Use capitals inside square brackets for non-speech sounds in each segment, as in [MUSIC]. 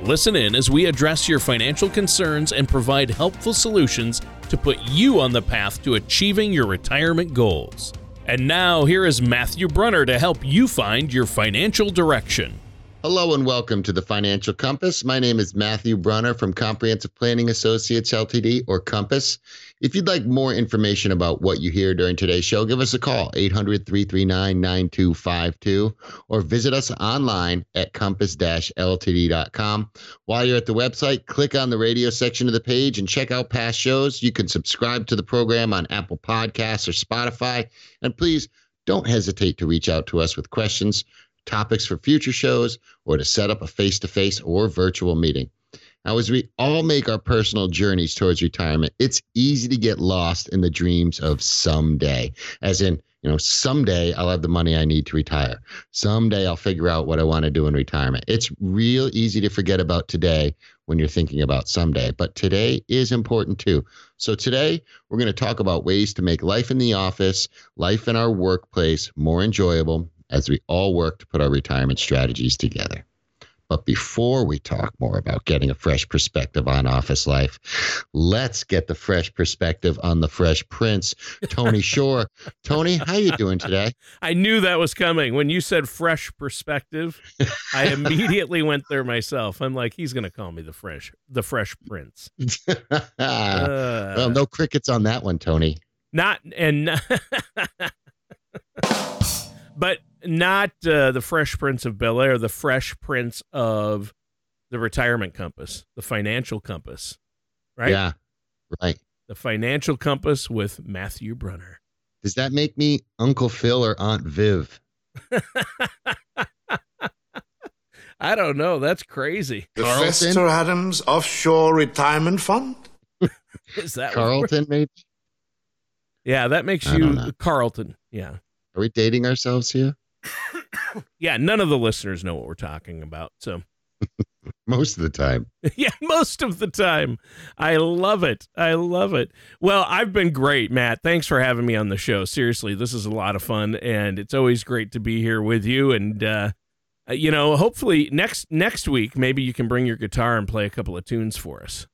Listen in as we address your financial concerns and provide helpful solutions to put you on the path to achieving your retirement goals. And now, here is Matthew Brunner to help you find your financial direction. Hello and welcome to the Financial Compass. My name is Matthew Brunner from Comprehensive Planning Associates Ltd. or Compass. If you'd like more information about what you hear during today's show, give us a call 800-339-9252 or visit us online at compass-ltd.com. While you're at the website, click on the radio section of the page and check out past shows. You can subscribe to the program on Apple Podcasts or Spotify, and please don't hesitate to reach out to us with questions topics for future shows, or to set up a face to face or virtual meeting. Now, as we all make our personal journeys towards retirement, it's easy to get lost in the dreams of someday, as in, you know, someday I'll have the money I need to retire. Someday I'll figure out what I want to do in retirement. It's real easy to forget about today when you're thinking about someday, but today is important too. So, today we're going to talk about ways to make life in the office, life in our workplace more enjoyable as we all work to put our retirement strategies together. But before we talk more about getting a fresh perspective on office life, let's get the fresh perspective on the Fresh Prince, Tony [LAUGHS] Shore. Tony, how you doing today? I knew that was coming. When you said fresh perspective, I [LAUGHS] immediately went there myself. I'm like, he's going to call me the fresh, the Fresh Prince. [LAUGHS] uh, well, no crickets on that one, Tony. Not and. but not uh, the Fresh Prince of Bel Air, the Fresh Prince of the Retirement Compass, the Financial Compass, right? Yeah, right. The Financial Compass with Matthew Brunner. Does that make me Uncle Phil or Aunt Viv? [LAUGHS] I don't know. That's crazy. The Fester Adams Offshore Retirement Fund? [LAUGHS] Is that Carlton, maybe? Yeah, that makes you Carlton. Yeah. Are we dating ourselves here? Yeah, none of the listeners know what we're talking about. So [LAUGHS] most of the time. [LAUGHS] yeah, most of the time. I love it. I love it. Well, I've been great, Matt. Thanks for having me on the show. Seriously, this is a lot of fun and it's always great to be here with you and uh, uh you know, hopefully next next week maybe you can bring your guitar and play a couple of tunes for us. Is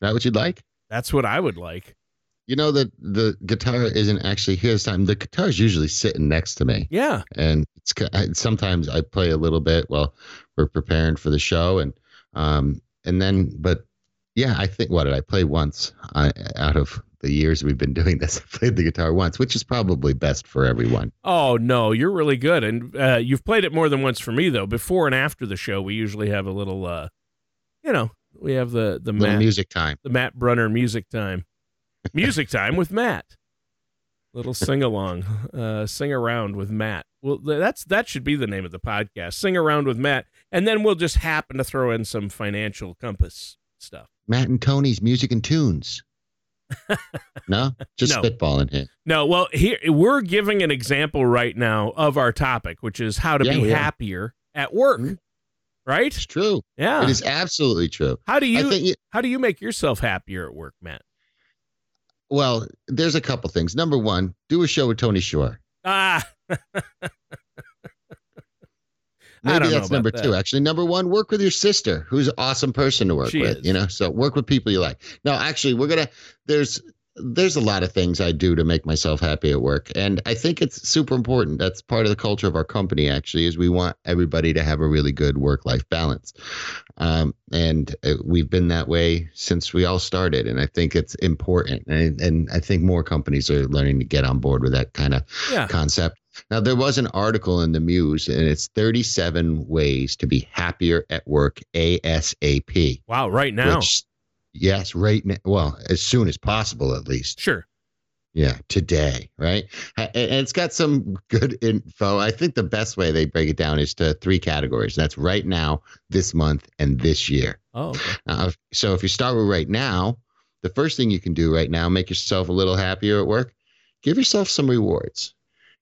that what you'd like? That's what I would like. You know that the guitar isn't actually here this time. The guitar is usually sitting next to me. Yeah, and it's sometimes I play a little bit while we're preparing for the show, and um, and then but yeah, I think what did I play once uh, out of the years we've been doing this? [LAUGHS] I played the guitar once, which is probably best for everyone. Oh no, you're really good, and uh, you've played it more than once for me though. Before and after the show, we usually have a little, uh, you know, we have the the Matt, music time, the Matt Brunner music time. Music time with Matt. Little sing along, uh, sing around with Matt. Well, that's that should be the name of the podcast. Sing around with Matt, and then we'll just happen to throw in some financial compass stuff. Matt and Tony's music and tunes. [LAUGHS] no, just no. spitballing here. No, well, here we're giving an example right now of our topic, which is how to yeah, be happier at work. Mm-hmm. Right? It's true. Yeah, it is absolutely true. How do you, you how do you make yourself happier at work, Matt? Well, there's a couple things. Number one, do a show with Tony Shore. Ah. [LAUGHS] Maybe that's number that. two. Actually, number one, work with your sister, who's an awesome person to work she with. Is. You know, so work with people you like. No, actually, we're gonna. There's there's a lot of things I do to make myself happy at work. And I think it's super important. That's part of the culture of our company, actually, is we want everybody to have a really good work life balance. Um, and uh, we've been that way since we all started. And I think it's important. And, and I think more companies are learning to get on board with that kind of yeah. concept. Now, there was an article in the Muse, and it's 37 ways to be happier at work ASAP. Wow, right now. Which, Yes, right now. Well, as soon as possible, at least. Sure. Yeah, today, right? And it's got some good info. I think the best way they break it down is to three categories. That's right now, this month, and this year. Oh, okay. Uh, so if you start with right now, the first thing you can do right now, make yourself a little happier at work. Give yourself some rewards.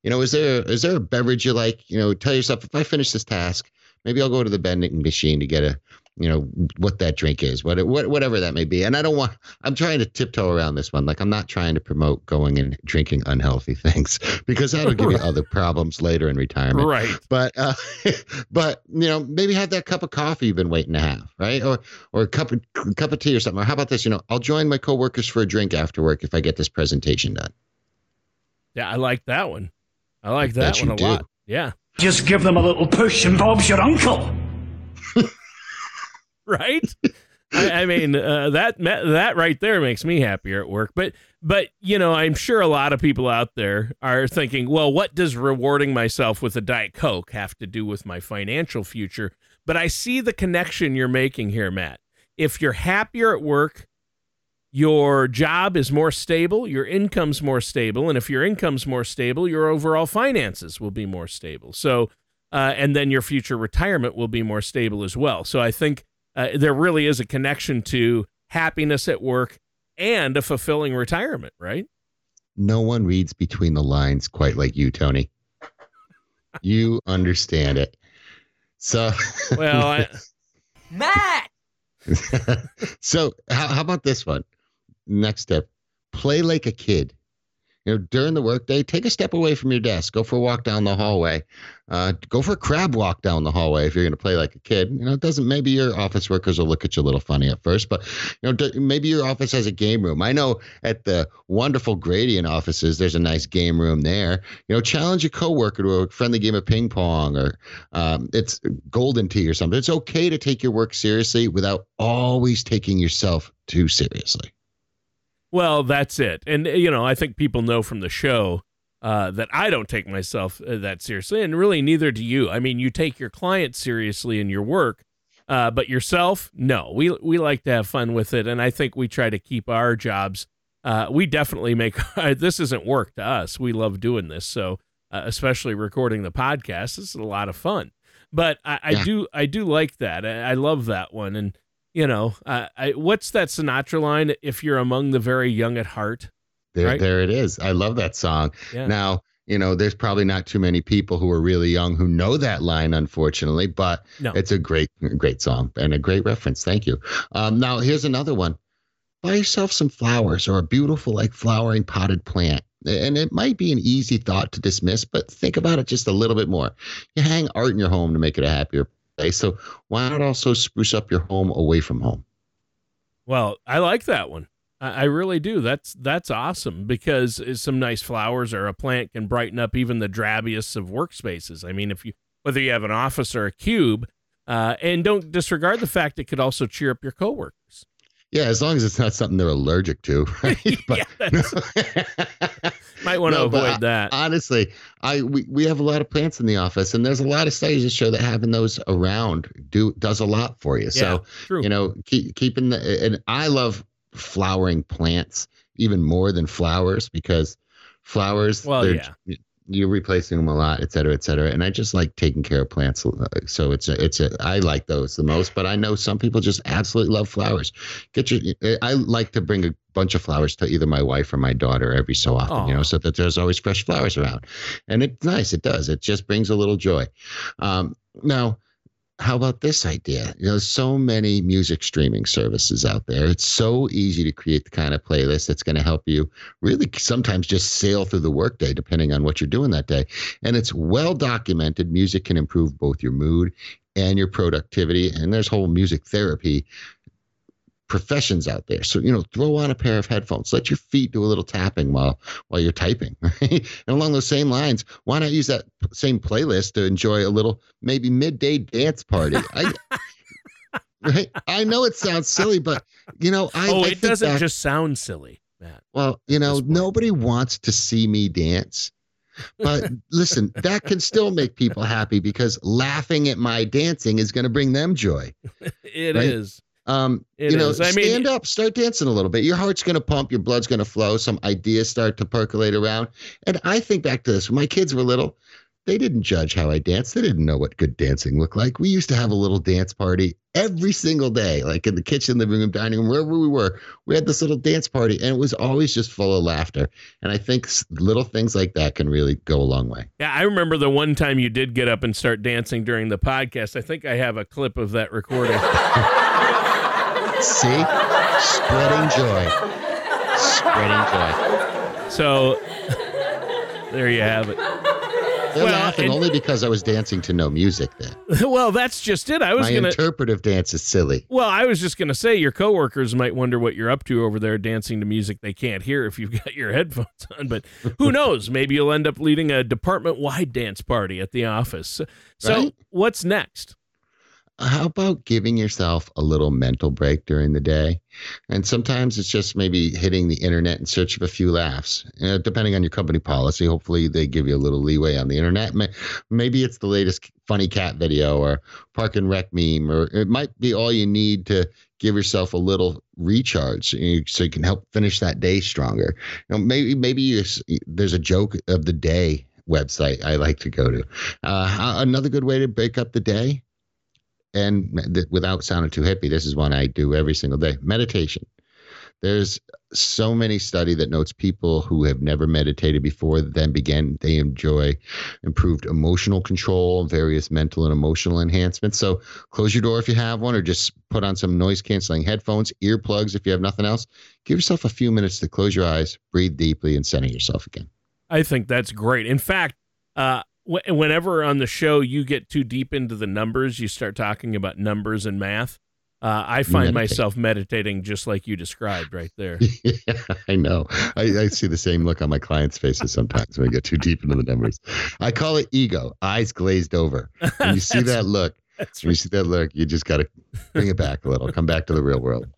You know, is there is there a beverage you like? You know, tell yourself if I finish this task, maybe I'll go to the vending machine to get a you know what that drink is what, what whatever that may be. And i don't want i'm trying to tiptoe around this one. Like i'm not trying to promote going and drinking unhealthy [LAUGHS] things because that'll give you other problems later in retirement. Right. But uh [LAUGHS] but you know maybe have that cup of coffee you've been waiting to have right? Or or a cup of cup of tea or something. Or how about this? You know i'll join my coworkers for a drink after work if i get this presentation done. Yeah i like that one. I like that one a do. lot. Yeah. Just give them a little push and bob's your uncle [LAUGHS] right? I, I, mean, uh, that that right there makes me happier at work. But but you know, I'm sure a lot of people out there are thinking, well, what does rewarding myself with a diet coke have to do with my financial future? But I see the connection you're making here, Matt. If you're happier at work, your job is more stable, your income's more stable, and if your income's more stable, your overall finances will be more stable. So, uh, and then your future retirement will be more stable as well. So I think uh, there really is a connection to happiness at work and a fulfilling retirement, right? No one reads between the lines quite like you, Tony. you understand it. So, well, I... Matt. [LAUGHS] so, how, how about this one? Next step play like a kid you know, during the workday, take a step away from your desk. Go for a walk down the hallway. Uh, go for a crab walk down the hallway if you're going to play like a kid. You know, it doesn't. Maybe your office workers will look at you a little funny at first, but you know, maybe your office has a game room. I know at the wonderful Gradient offices, there's a nice game room there. You know, challenge a coworker to a friendly game of ping pong or um, it's Golden Tee or something. It's okay to take your work seriously without always taking yourself too seriously. Well, that's it. And, uh, you know, I think people know from the show uh, that I don't take myself uh, that seriously, and really neither do you. I mean, you take your clients seriously in your work, uh, but yourself, no. We we like to have fun with it, and I think we try to keep our jobs. Uh, we definitely make [LAUGHS] this isn't work to us. We love doing this, so uh, especially recording the podcast, this is a lot of fun. But I, I yeah. do I do like that. I, I love that one, and you know, uh, I, what's that Sinatra line? If you're among the very young at heart, there, right? there it is. I love that song. Yeah. Now, you know, there's probably not too many people who are really young who know that line, unfortunately, but no. it's a great, great song and a great reference. Thank you. Um, now, here's another one. Buy yourself some flowers or a beautiful, like flowering potted plant. And it might be an easy thought to dismiss, but think about it just a little bit more. You hang art in your home to make it a happier so why not also spruce up your home away from home? Well, I like that one. I, really do. That's that's awesome because some nice flowers or a plant can brighten up even the drabbiest of workspaces. I mean, if you whether you have an office or a cube, uh, and don't disregard the fact it could also cheer up your coworkers. Yeah, as long as it's not something they're allergic to. [LAUGHS] Right? [LAUGHS] But, [LAUGHS] might want to no, avoid that. Honestly, I we, we have a lot of plants in the office, and there's a lot of studies that show that having those around do does a lot for you. Yeah, so true. you know, keep, keeping the and I love flowering plants even more than flowers because flowers. Well, yeah you're replacing them a lot, et cetera, et cetera. And I just like taking care of plants. Uh, so it's a, it's a, I like those the most, but I know some people just absolutely love flowers. Get your, I like to bring a bunch of flowers to either my wife or my daughter every so often, Aww. you know, so that there's always fresh flowers around. And it's nice. It does. It just brings a little joy. Um, now, how about this idea? You know, so many music streaming services out there. It's so easy to create the kind of playlist that's going to help you really sometimes just sail through the workday, depending on what you're doing that day. And it's well documented. Music can improve both your mood and your productivity. And there's whole music therapy professions out there. So, you know, throw on a pair of headphones, let your feet do a little tapping while while you're typing. [LAUGHS] Right? And along those same lines, why not use that same playlist to enjoy a little maybe midday dance party? I, [LAUGHS] right? I know it sounds silly, but you know, I Oh, I it doesn't just sound silly, Matt. Well, you know, nobody wants to see me dance. But [LAUGHS] listen, that can still make people happy because laughing at my dancing is going to bring them joy. It right? is. Um, it you know, is. I stand mean, up, start dancing a little bit. Your heart's going to pump, your blood's going to flow, some ideas start to percolate around. And I think back to this when my kids were little, they didn't judge how I danced. They didn't know what good dancing looked like. We used to have a little dance party every single day, like in the kitchen, living room, dining room, wherever we were. We had this little dance party, and it was always just full of laughter. And I think little things like that can really go a long way. Yeah, I remember the one time you did get up and start dancing during the podcast. I think I have a clip of that recording. [LAUGHS] See, spreading joy, spreading joy. So there you have it. They're well, laughing and, only because I was dancing to no music then. [LAUGHS] Well, that's just it. I was My gonna interpretive dance is silly. Well, I was just gonna say your coworkers might wonder what you're up to over there dancing to music they can't hear if you've [LAUGHS] got your headphones on. But who [LAUGHS] knows? Maybe you'll end up leading a department wide dance party at the office. So right? what's next? How about giving yourself a little mental break during the day? And sometimes it's just maybe hitting the internet in search of a few laughs. Depending on your company policy, hopefully they give you a little leeway on the internet. Maybe it's the latest funny cat video or park and rec meme, or it might be all you need to give yourself a little recharge so you can help finish that day stronger. You know, maybe maybe you, there's a joke of the day website I like to go to. Uh, another good way to break up the day and th- without sounding too hippie, this is one I do every single day meditation. There's so many study that notes people who have never meditated before then begin they enjoy improved emotional control various mental and emotional enhancements. So close your door if you have one or just put on some noise canceling headphones earplugs if you have nothing else. Give yourself a few minutes to close your eyes breathe deeply and center yourself again. I think that's great. In fact uh, whenever on the show you get too deep into the numbers, you start talking about numbers and math. Uh, I find Meditate. myself meditating just like you described right there. [LAUGHS] yeah, I know. I, I, see the same look on my clients' faces sometimes when I get too deep into the numbers. I call it ego, eyes glazed over. When you [LAUGHS] see that look, when you see that look, you just got to bring it back a little, come back to the real world.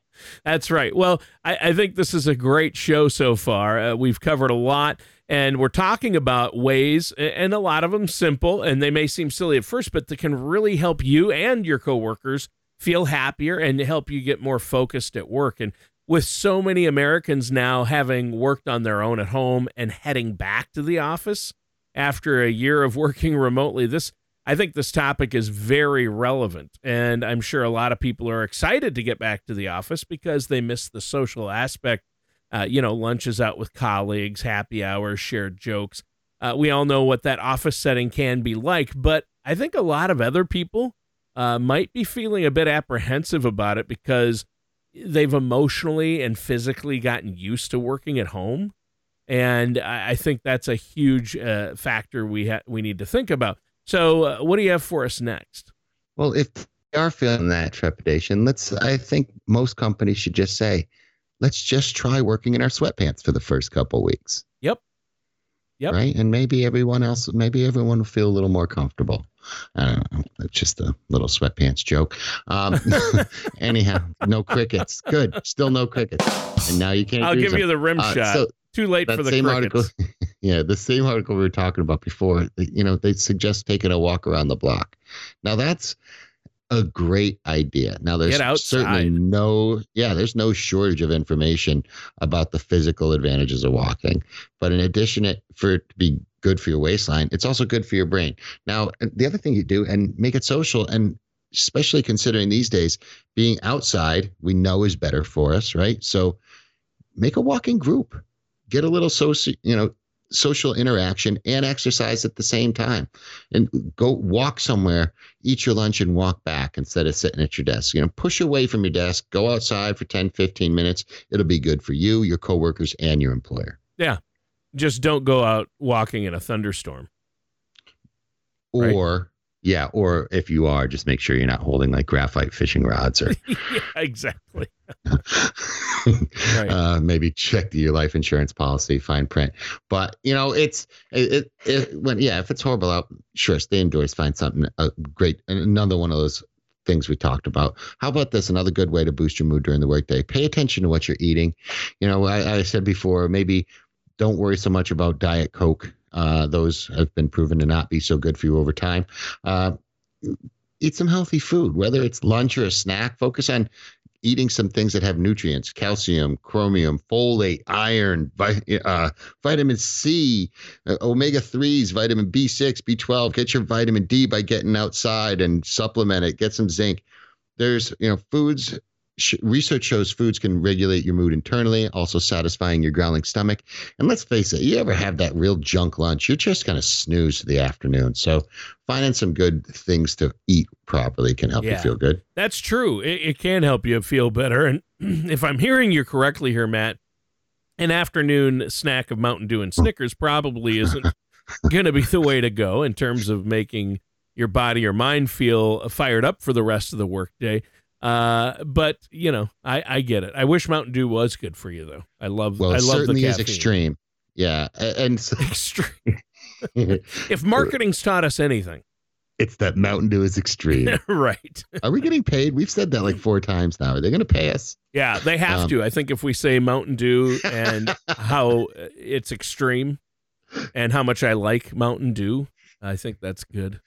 That's right. Well, I, I, think this is a great show so far. Uh, we've covered a lot, and we're talking about ways, and a lot of them simple, and they may seem silly at first, but they can really help you and your coworkers feel happier and help you get more focused at work. And with so many Americans now having worked on their own at home and heading back to the office after a year of working remotely, this I think this topic is very relevant, and I'm sure a lot of people are excited to get back to the office because they miss the social aspect. Uh, you know, lunches out with colleagues, happy hours, shared jokes. Uh, we all know what that office setting can be like, but I think a lot of other people uh, might be feeling a bit apprehensive about it because they've emotionally and physically gotten used to working at home, and I, think that's a huge uh, factor we ha- we need to think about. So, uh, what do you have for us next? Well, if they are feeling that trepidation, let's. I think most companies should just say, let's just try working in our sweatpants for the first couple weeks. Yep. Yep. Right, and maybe everyone else, maybe everyone will feel a little more comfortable. I don't know. It's just a little sweatpants joke. Um, [LAUGHS] anyhow, no crickets. Good. Still no crickets. And now you can't. I'll give them. you the rim uh, shot. So Too late for the same crickets. article. [LAUGHS] Yeah, the same article we were talking about before. You know, they suggest taking a walk around the block. Now that's a great idea. Now there's certainly no yeah, there's no shortage of information about the physical advantages of walking. But in addition it, for it to be good for your waistline, it's also good for your brain. Now, the other thing you do and make it social and especially considering these days being outside, we know is better for us, right? So make a walking group. Get a little social, you know, social interaction and exercise at the same time. And go walk somewhere eat your lunch and walk back instead of sitting at your desk. You know push away from your desk go outside for 10 15 minutes. It'll be good for you your coworkers and your employer. Yeah. Just don't go out walking in a thunderstorm. Or right? Yeah or if you are just make sure you're not holding like graphite fishing rods or [LAUGHS] yeah, exactly [LAUGHS] right. uh, maybe check your life insurance policy, fine print. But you know, it's it, it, it when yeah, if it's horrible out, sure, stay indoors, find something uh, great. Another one of those things we talked about. How about this? Another good way to boost your mood during the workday. Pay attention to what you're eating. You know, I, I said before, maybe don't worry so much about diet coke. Uh, those have been proven to not be so good for you over time. Uh, eat some healthy food, whether it's lunch or a snack. Focus on eating some things that have nutrients, calcium, chromium, folate, iron, vi- uh, vitamin C, uh, omega 3s, vitamin B6, B12. Get your vitamin D by getting outside and supplement it. Get some zinc. There's, you know, foods research shows foods can regulate your mood internally, also satisfying your growling stomach. And let's face it, you ever have that real junk lunch, you're just going to snooze the afternoon. So finding some good things to eat properly can help yeah, you feel good. That's true. It, it can help you feel better. And [CLEARS THROAT] if I'm hearing you correctly here, Matt, an afternoon snack of Mountain Dew and Snickers probably isn't [LAUGHS] going to be the way to go in terms of making your body or mind feel fired up for the rest of the workday. Uh, but you know, I, I get it. I wish Mountain Dew was good for you though. I love. Well, I love certainly the is extreme. Yeah, and so, [LAUGHS] extreme. [LAUGHS] if marketing's taught us anything, it's that Mountain Dew is extreme. [LAUGHS] right. Are we getting paid? We've said that like four times now. Are they going to pay us? Yeah, they have um, to. I think if we say Mountain Dew and how it's extreme and how much I like Mountain Dew, I think that's good.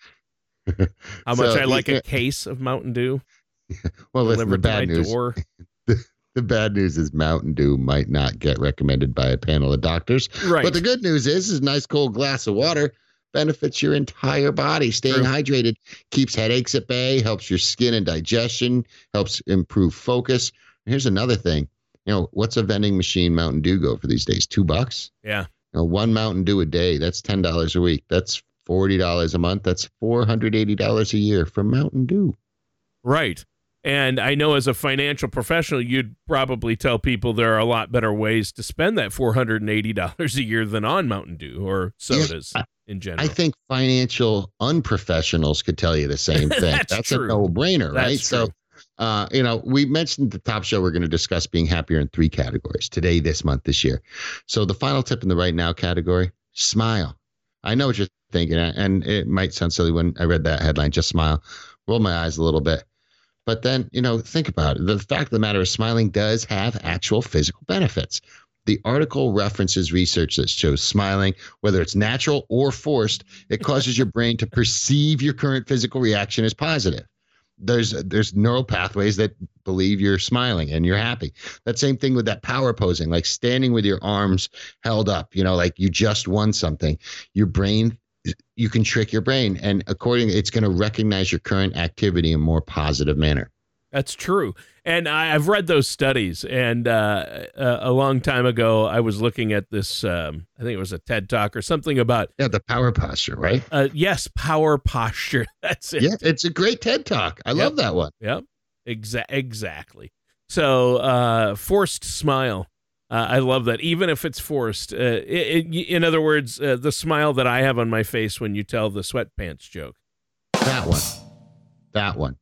How much so, I like a case of Mountain Dew. [LAUGHS] well, listen, the bad news. [LAUGHS] The, the bad news is Mountain Dew might not get recommended by a panel of doctors. Right. But the good news is, is a nice cold glass of water benefits your entire body. Staying True. hydrated keeps headaches at bay, helps your skin and digestion, helps improve focus. Here's another thing. You know, what's a vending machine Mountain Dew go for these days? Two bucks? Yeah. You know, one Mountain Dew a day, that's ten dollars a week. That's forty dollars a month. That's four hundred eighty dollars a year for Mountain Dew. Right. And I know as a financial professional, you'd probably tell people there are a lot better ways to spend that $480 a year than on Mountain Dew or sodas yeah, in general. I think financial unprofessionals could tell you the same [LAUGHS] thing. That's, That's a no brainer, right? True. So, uh, you know, we mentioned the top show we're going to discuss being happier in three categories today, this month, this year. So, the final tip in the right now category smile. I know what you're thinking, and it might sound silly when I read that headline, just smile. Roll my eyes a little bit but then, you know, think about it. The fact of the matter is, smiling does have actual physical benefits. The article references research that shows smiling, whether it's natural or forced, it causes your brain to perceive your current physical reaction as positive. There's there's neural pathways that believe you're smiling and you're happy. That same thing with that power posing, like standing with your arms held up, you know, like you just won something. Your brain you can trick your brain. And according it's going to recognize your current activity in a more positive manner. That's true. And I, have read those studies and uh, a long time ago i was looking at this um, i think it was a ted talk or something about yeah the power posture right? Uh, yes power posture. [LAUGHS] That's it. Yeah it's a great ted talk. I yep. love that one. Yep. Exa- exactly. So uh, forced smile uh, I love that, even if it's forced. Uh, it, it, in other words, uh, the smile that I have on my face when you tell the sweatpants joke. That one. That one.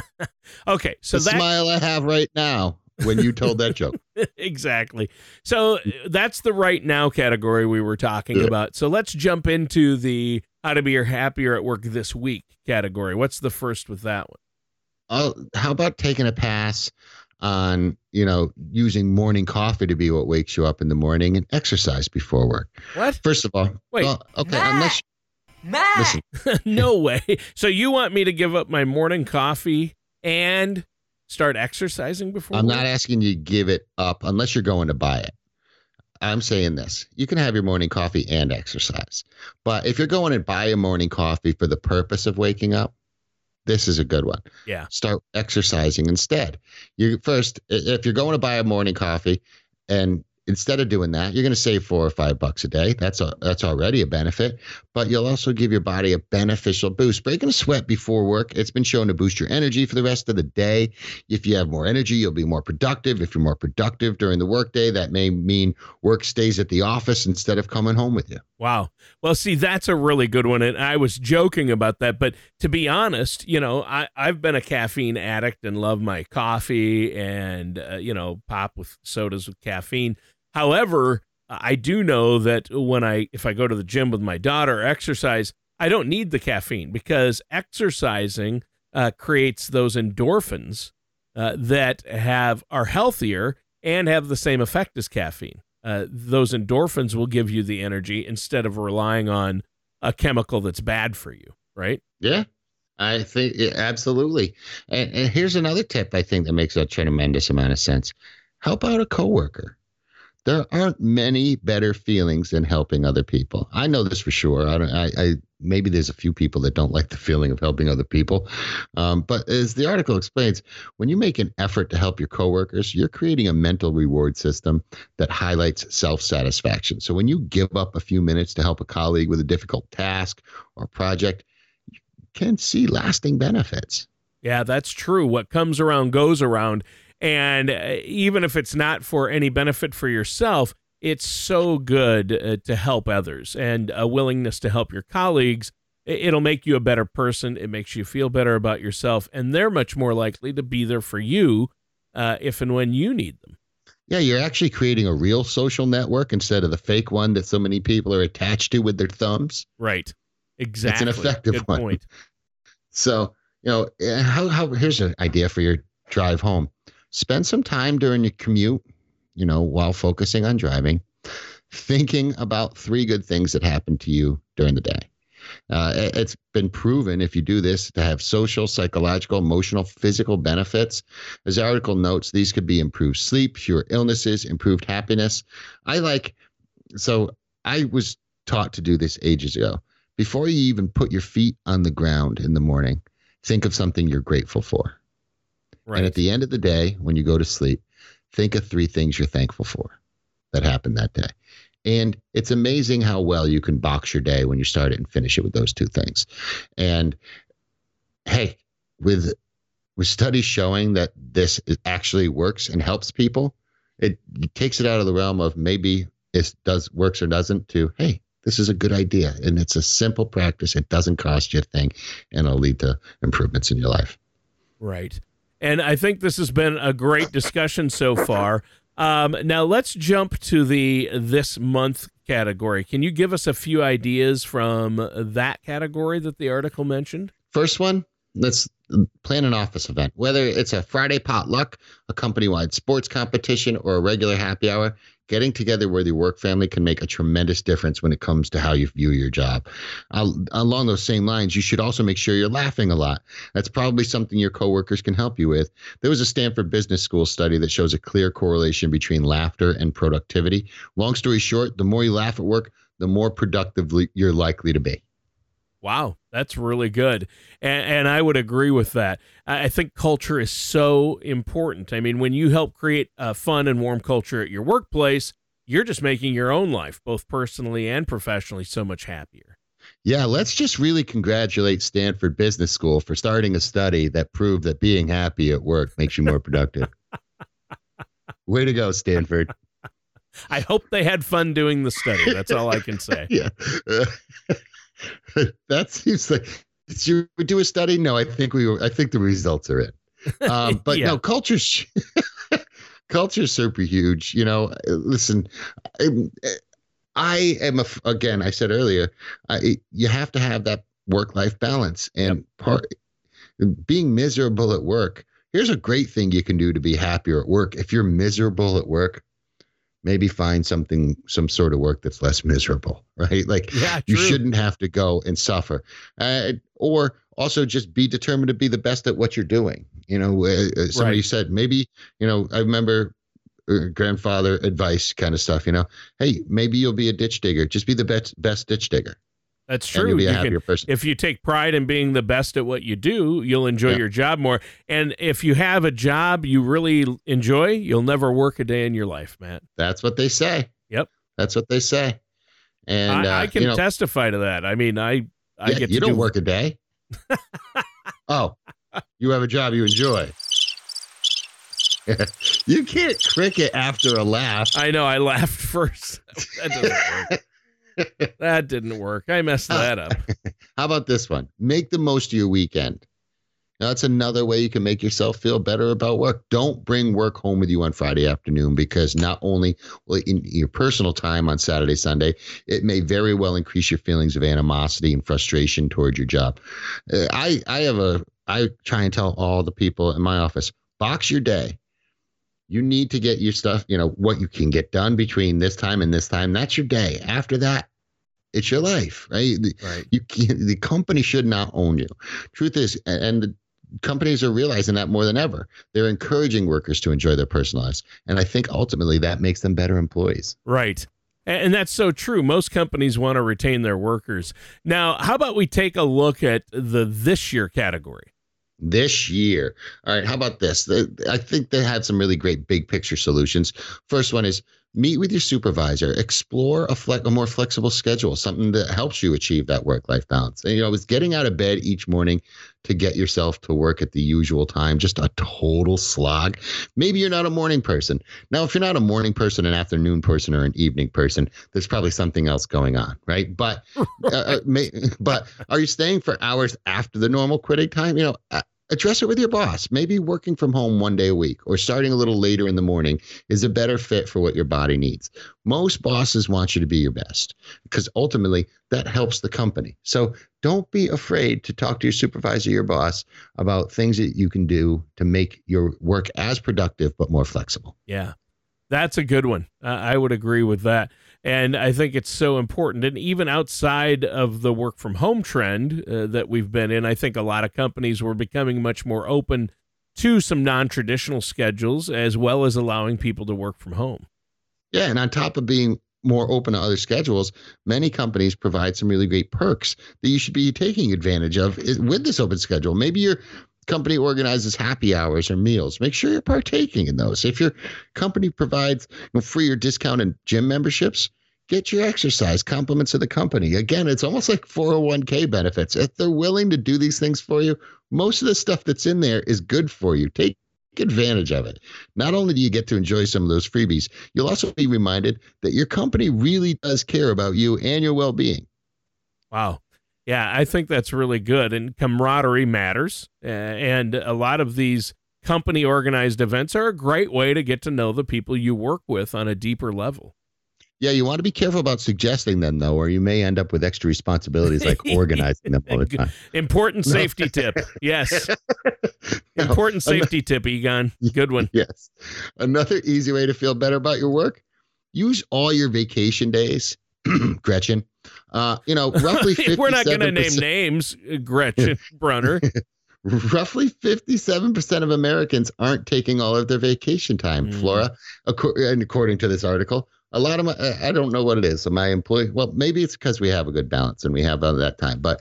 [LAUGHS] okay, so the that smile I have right now when you told that joke. [LAUGHS] exactly. So that's the right now category we were talking about. So let's jump into the how to be happier at work this week category. What's the first with that one? Oh, how about taking a pass on you know using morning coffee to be what wakes you up in the morning and exercise before work. What? First of all, wait. Well, okay, Matt. unless. Matt. Listen. [LAUGHS] no way. So you want me to give up my morning coffee and start exercising before? I'm work? not asking you to give it up unless you're going to buy it. I'm saying this. You can have your morning coffee and exercise. But if you're going to buy a morning coffee for the purpose of waking up, this is a good one. Yeah. Start exercising instead. You first, if you're going to buy a morning coffee and instead of doing that, you're going to save four or five bucks a day. That's a, that's already a benefit, but you'll also give your body a beneficial boost. Breaking a sweat before work, it's been shown to boost your energy for the rest of the day. If you have more energy, you'll be more productive. If you're more productive during the workday, that may mean work stays at the office instead of coming home with you. Wow. Well, see, that's a really good one. And I was joking about that. But to be honest, you know, I, I've been a caffeine addict and love my coffee and, uh, you know, pop with sodas with caffeine. However, I do know that when I if I go to the gym with my daughter exercise, I don't need the caffeine because exercising uh, creates those endorphins uh, that have are healthier and have the same effect as caffeine. Uh, those endorphins will give you the energy instead of relying on a chemical that's bad for you, right? Yeah, I think yeah, absolutely. And, and here's another tip I think that makes a tremendous amount of sense. Help out a coworker. There aren't many better feelings than helping other people. I know this for sure. I. I, I maybe there's a few people that don't [LAUGHS] like the feeling of helping other people, um, but as the article explains, when you make an effort to help your coworkers, you're creating a mental reward system that highlights self satisfaction. So when you give up a few minutes to help a colleague with a difficult task or project, you can see lasting benefits. Yeah, that's true. What comes around goes around. And uh, even if it's not for any benefit for yourself, it's so good uh, to help others and a willingness to help your colleagues. It'll make you a better person. It makes you feel better about yourself. And they're much more likely to be there for you uh, if and when you need them. Yeah, you're actually creating a real social network instead of the fake one that so many people are attached to with their thumbs. Right. Exactly. It's an effective Good one. point. [LAUGHS] So, you know, eh, how, how here's an idea for your drive home. Spend some time during your commute, you know, while focusing on driving, thinking about three good things that happened to you during the day. Uh, it- it's been proven if you do this to have social, psychological, emotional, physical benefits. As the article notes, these could be improved sleep, fewer illnesses, improved happiness. I like, so I was taught to do this ages ago. Before you even put your feet on the ground in the morning, think of something you're grateful for. Right. And at the end of the day, when you go to sleep, think of three things you're thankful for that happened that day. And it's amazing how well you can box your day when you start it and finish it with those two things. And hey, with with studies showing that this is- actually works and helps people, it takes it out of the realm of maybe it does works or doesn't to hey, this is a good idea and it's a simple practice. It doesn't cost you a thing and it'll lead to improvements in your life. Right. And I think this has been a great discussion so far. Um, now let's jump to the this month category. Can you give us a few ideas from that category that the article mentioned? First one, let's plan an office event, whether it's a Friday potluck, a company wide sports competition, or a regular happy hour. Getting together with your work family can make a tremendous difference when it comes to how you view your job. Along those same lines, you should also make sure you're laughing a lot. That's probably something your coworkers can help you with. There was a Stanford Business School study that shows a clear correlation between laughter and productivity. Long story short, the more you laugh at work, the more productive you're likely to be. Wow, that's really good. And, and I would agree with that. I I think culture is so important. I mean, when you help create a fun and warm culture at your workplace, you're just making your own life, both personally and professionally, so much happier. Yeah, let's just really congratulate Stanford Business School for starting a study that proved that being happy at work makes you more productive. [LAUGHS] Way to go, Stanford. [LAUGHS] I hope they had fun doing the study. That's all I can say. [LAUGHS] Yeah. [LAUGHS] that seems like did you do a study? No, I think we I think the results are in. [LAUGHS] Um, but Yeah. no, culture's [LAUGHS] culture's super huge. You know, listen, I, I am a, again. I said earlier, I, you have to have that work life balance, and part being miserable at work. Here's a great thing you can do to be happier at work. If you're miserable at work, maybe find something, some sort of work that's less miserable, [LAUGHS] right? Like Yeah, you shouldn't have to go and suffer uh, or also just be determined to be the best at what you're doing you know uh, somebody Right. said maybe you know i remember uh, grandfather advice kind of stuff you know hey maybe you'll be a ditch digger just be the best best ditch digger That's true. you'll be a You can, if you take pride in being the best at what you do, you'll enjoy Yeah. your job more. And if you have a job you really enjoy, you'll never work a day in your life, Matt. that's what they say Yep. that's what they say and I, uh, I can you know, testify to that. I mean, I I yeah, get you don't do work a day [LAUGHS] oh you have a job you enjoy [LAUGHS] you can't cricket after a laugh I know I laughed [LAUGHS] first. that doesn't work. [LAUGHS] that didn't work. I messed that up. [LAUGHS] How about this one? Make the most of your weekend. Now, that's another way you can make yourself feel better about work. Don't bring work home with you on Friday afternoon because not only will in your personal time on Saturday, Sunday, it may very well increase your feelings of animosity and frustration towards your job. Uh, I I have a I try and tell all the people in my office box your day. You need to get your stuff, you know, what you can get done between this time and this time. That's your day. After that, it's your life, right? The, Right. You can't, the company should not own you. Truth is, and the companies are realizing that more than ever. They're encouraging workers to enjoy their personal lives, and I think ultimately that makes them better employees. Right. And that's so true. Most companies want to retain their workers. Now, how about we take a look at the this year category? This year. All right, how about this? I think they had some really great big picture solutions. First one is meet with your supervisor, explore a, fle- a more flexible schedule, something that helps you achieve that work life balance. And, you know, it's getting out of bed each morning to get yourself to work at the usual time, just a total slog. Maybe you're not a morning person. Now, if you're not a morning person, an afternoon person, or an evening person, there's probably something else going on, right? But, [LAUGHS] uh, uh, may, but are you staying for hours after the normal quitting time? You know, uh, address it with your boss. Maybe working from home one day a week or starting a little later in the morning is a better fit for what your body needs. Most bosses want you to be your best because ultimately that helps the company. So don't be afraid to talk to your supervisor, your boss about things that you can do to make your work as productive but more flexible. Yeah, that's a good one. Uh, I would agree with that. And I think it's so important. And even outside of the work from home trend uh, that we've been in, I think a lot of companies were becoming much more open to some non traditional schedules as well as allowing people to work from home. Yeah, and on top of being more open to other schedules, many companies provide some really great perks that you should be taking advantage of with this open schedule. Maybe your company organizes happy hours or meals. Make sure you're partaking in those. If your company provides free or discounted gym memberships, get your exercise compliments of the company. Again, it's almost like 401k benefits. If they're willing to do these things for you, most of the stuff that's in there is good for you. Take advantage of it. Not only do you get to enjoy some of those freebies, you'll also be reminded that your company really does care about you and your well being. Wow. Yeah, I think that's really good. And camaraderie matters. Uh, and a lot of these company organized events are a great way to get to know the people you work with on a deeper level. Yeah, you want to be careful about suggesting them, though, or you may end up with extra responsibilities like [LAUGHS] organizing them all the time. Important safety tip. Yes. [LAUGHS] No, Important safety tip, Egon. [LAUGHS] Good one. Yes. Another easy way to feel better about your work use all your vacation days. [CLEARS THROAT] Gretchen, uh, you know, roughly 57%, [LAUGHS] We're not going to name names, uh, Gretchen [LAUGHS] Brunner. [LAUGHS] roughly 57% of Americans aren't taking all of their vacation time, Mm. Flora, and according to this article. A lot of my, I don't know what it is. So my employee, well, maybe it's because we have a good balance and we have all that time, but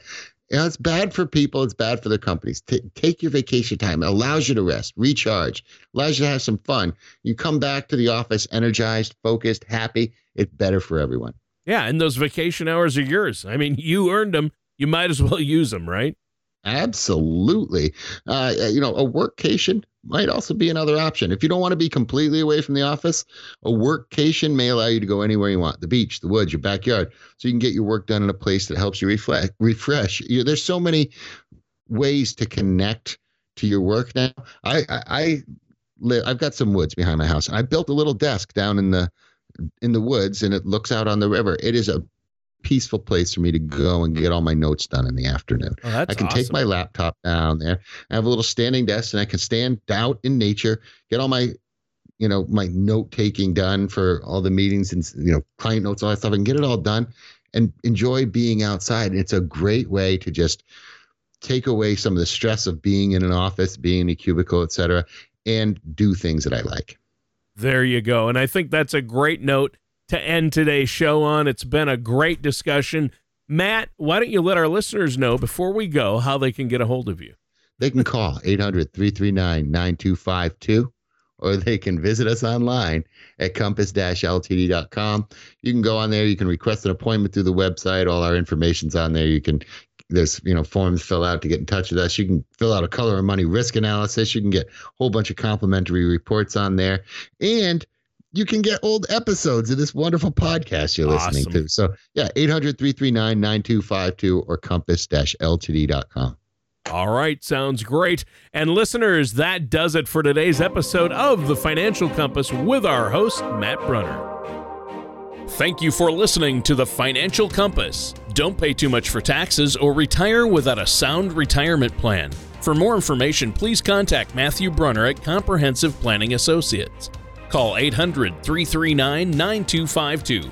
you know, it's bad for people. It's bad for the companies. Ta take your vacation time. It allows you to rest, recharge, allows you to have some fun. You come back to the office energized, focused, happy. It's better for everyone. Yeah, and those vacation hours are yours. I mean, you earned them. You might as well [LAUGHS] use them, right? Absolutely. Uh, you know, a workcation might also be another option. If you don't want to be completely away from the office, a workcation may allow you to go anywhere you want the beach, the woods, your backyard. So you can get your work done in a place that helps you reflect, refresh. You, know, there's so many ways to connect to your work now. I, I, I live, I've got some woods behind my house. I built a little desk down in the in the woods and it looks out on the river. It is a peaceful place for me to go and get all my notes done in the afternoon. Oh, I can awesome. take my laptop down there. I have a little standing desk and I can stand out in nature, get all my, you know, my note taking done for all the meetings and, you know, client notes, all that stuff. Can get it all done and enjoy being outside. and It's a great way to just take away some of the stress of being in an office, being in a cubicle, et cetera, and do things that I like. There you go. And I think that's a great note to end today's show on. It's been a great discussion. Matt, why don't you let our listeners know before we go how they can get a hold of you? They can call 800 339 9252 or they can visit us online at compass ltd.com. You can go on there. You can request an appointment through the website. All our information's on there. You can, there's, you know, forms fill out to get in touch with us. You can fill out a color of money risk analysis. You can get a whole bunch of complimentary reports on there. And you can get old episodes of this wonderful podcast you're listening to. So, yeah, 800 339 9252 or compass ltd.com. All right, sounds great. And listeners, that does it for today's episode of The Financial Compass with our host, Matt Brunner. Thank you for listening to The Financial Compass. Don't pay too much for taxes or retire without a sound retirement plan. For more information, please contact Matthew Brunner at Comprehensive Planning Associates. Call 800 339 9252